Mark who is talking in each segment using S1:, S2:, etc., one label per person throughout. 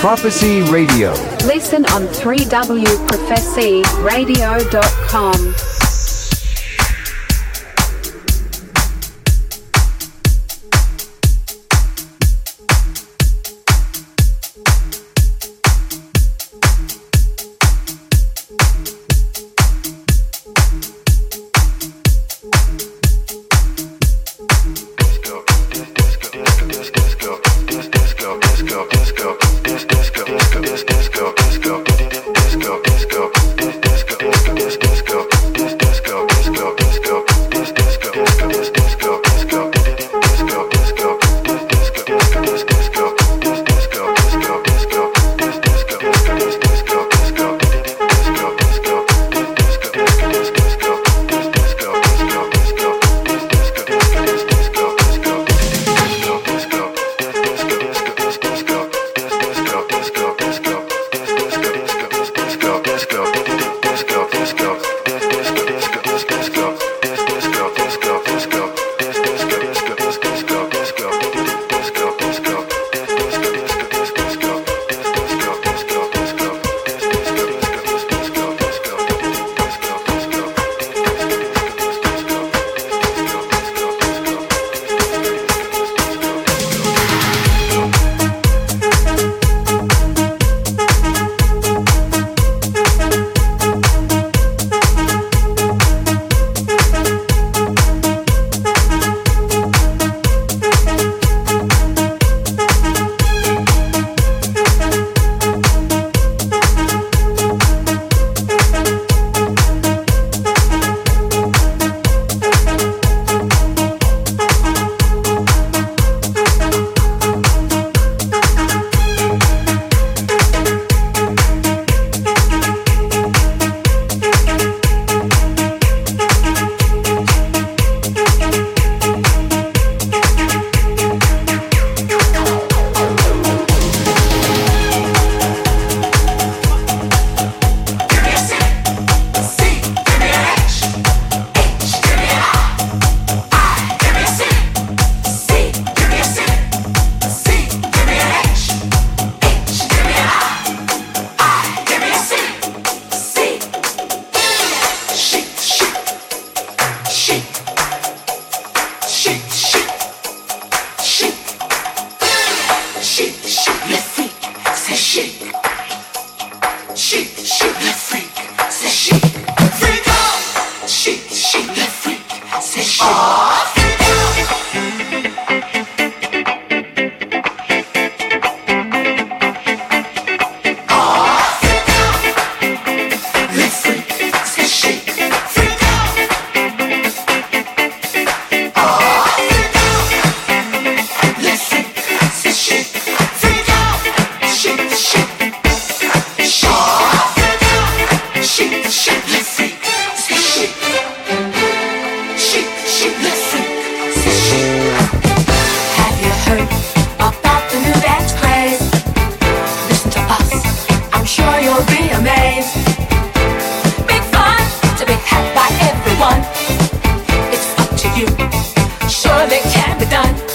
S1: Prophecy Radio.
S2: Listen on 3wprophecyradio.com.
S3: sure
S2: that can
S4: be done.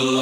S4: Lot. It's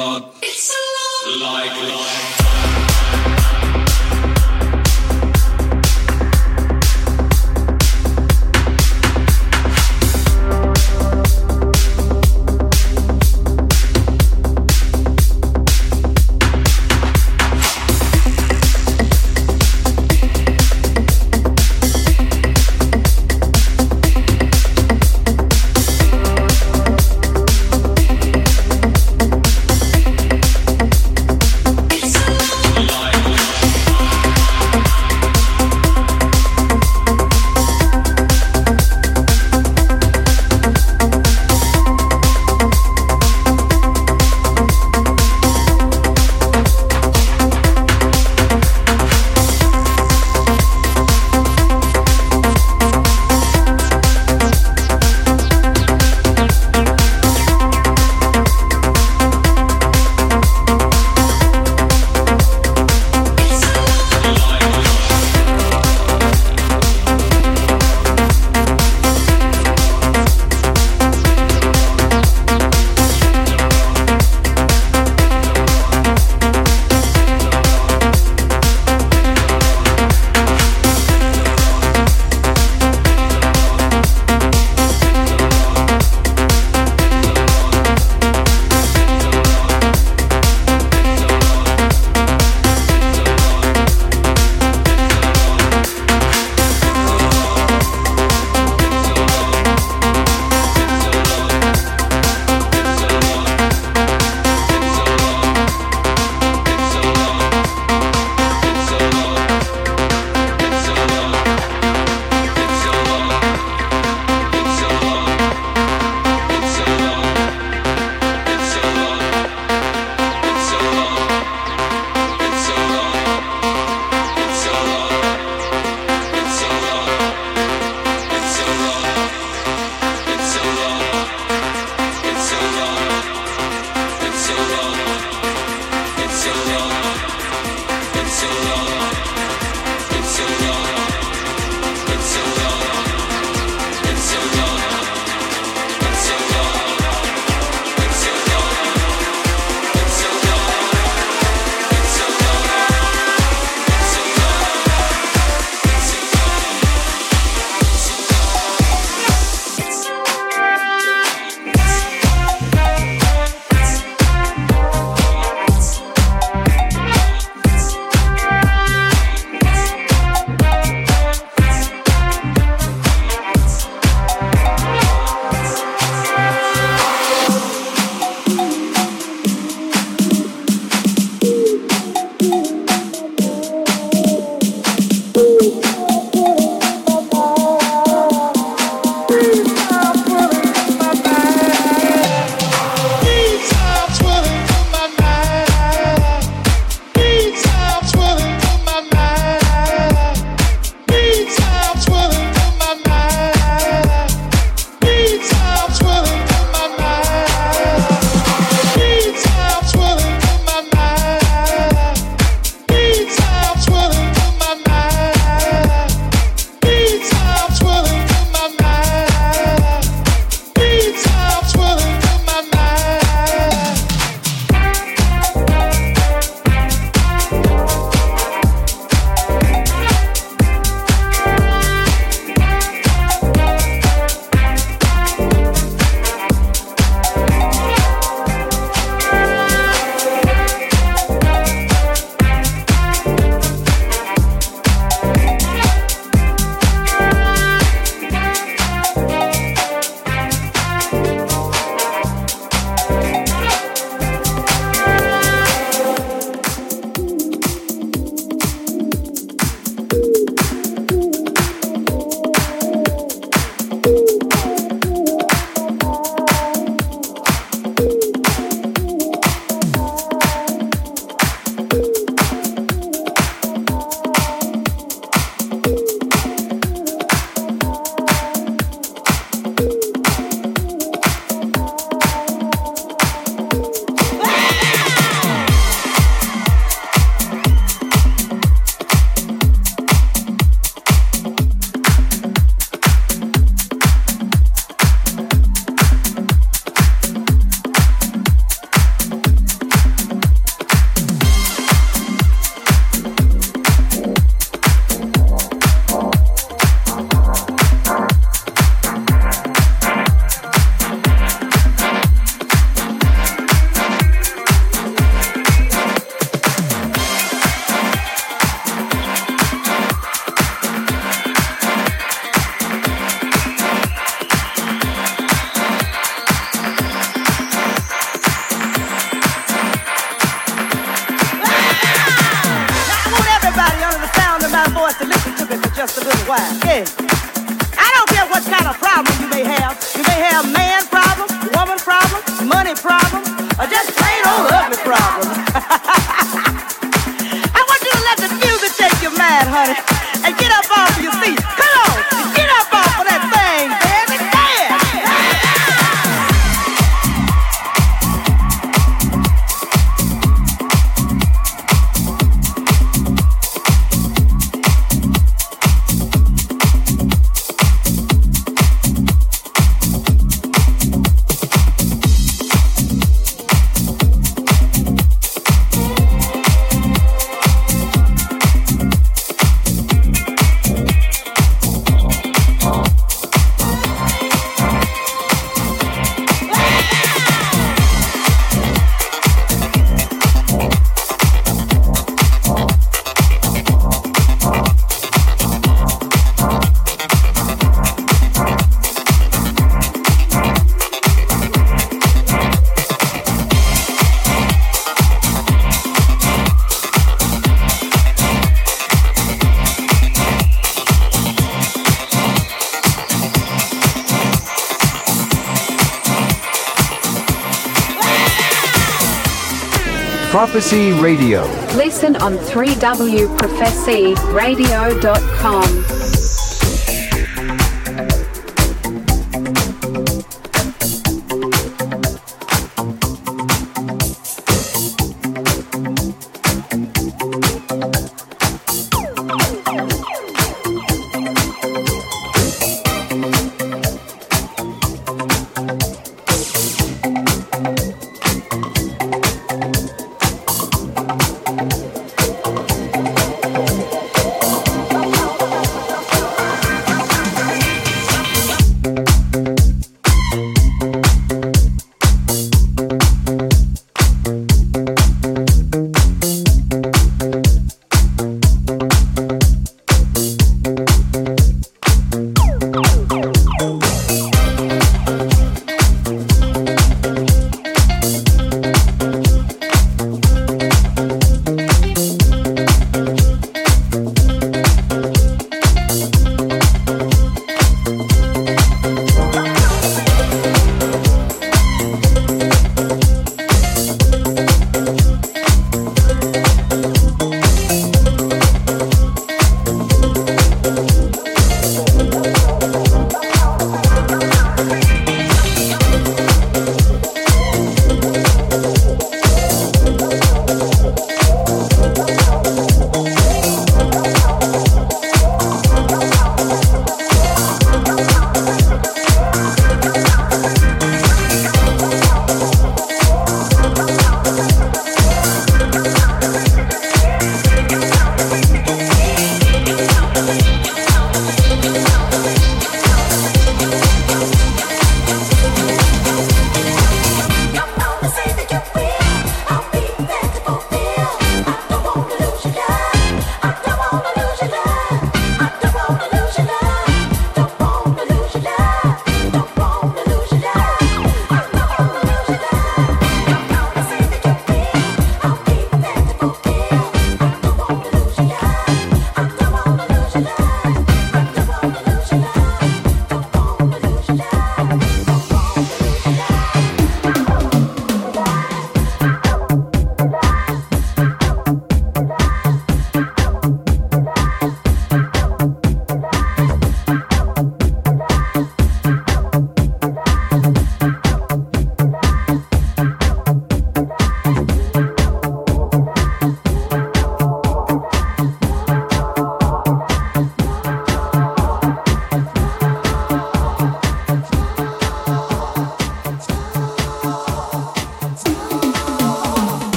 S5: Prophecy Radio.
S1: Listen on 3wprophecyradio.com.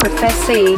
S1: Prophecy